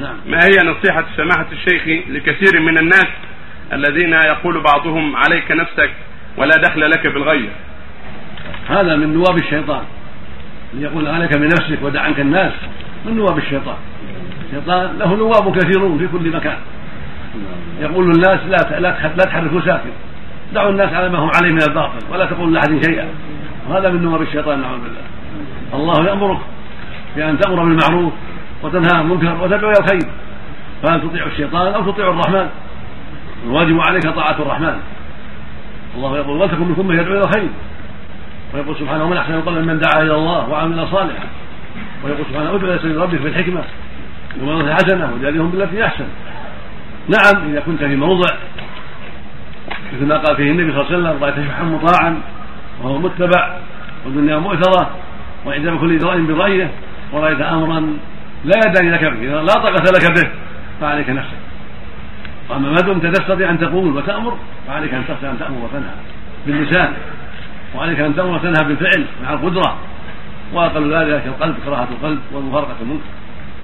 نعم. ما هي نصيحة سماحة الشيخ لكثير من الناس الذين يقول بعضهم عليك نفسك ولا دخل لك بالغير؟ هذا من نواب الشيطان. يقول عليك بنفسك ودع عنك الناس من نواب الشيطان؟ الشيطان له نواب كثيرون في كل مكان. يقول الناس لا لا تحركوا ساكن. دعوا الناس على ما هم عليه من الباطل ولا تقول لأحد شيئا. وهذا من نواب الشيطان نعوذ بالله. الله يأمرك بأن تأمر بالمعروف وتنهى عن المنكر وتدعو إلى الخير. فهل تطيع الشيطان أو تطيع الرحمن؟ الواجب عليك طاعة الرحمن. الله يقول ولتكن منكم من يدعو إلى الخير. ويقول سبحانه ومن أحسن قولا من دعا إلى الله وعمل صالحا. ويقول سبحانه ادعو إلى سبيل ربك بالحكمة وموعظه حسنة وجادلهم بالتي أحسن. نعم إذا كنت في موضع مثل ما قال فيه النبي صلى الله عليه وسلم رأيت شحا مطاعا وهو متبع والدنيا مؤثرة وعند كل راي برأيه ورأيت أمرا لا يداني لك به لا طاقة لك به فعليك نفسك وأما ما دمت تستطيع أن تقول وتأمر فعليك أن تستطيع أن تأمر وتنهى باللسان. وعليك أن تأمر وتنهى بالفعل مع القدرة. وأقل ذلك القلب كراهة القلب والمفارقة المنكر.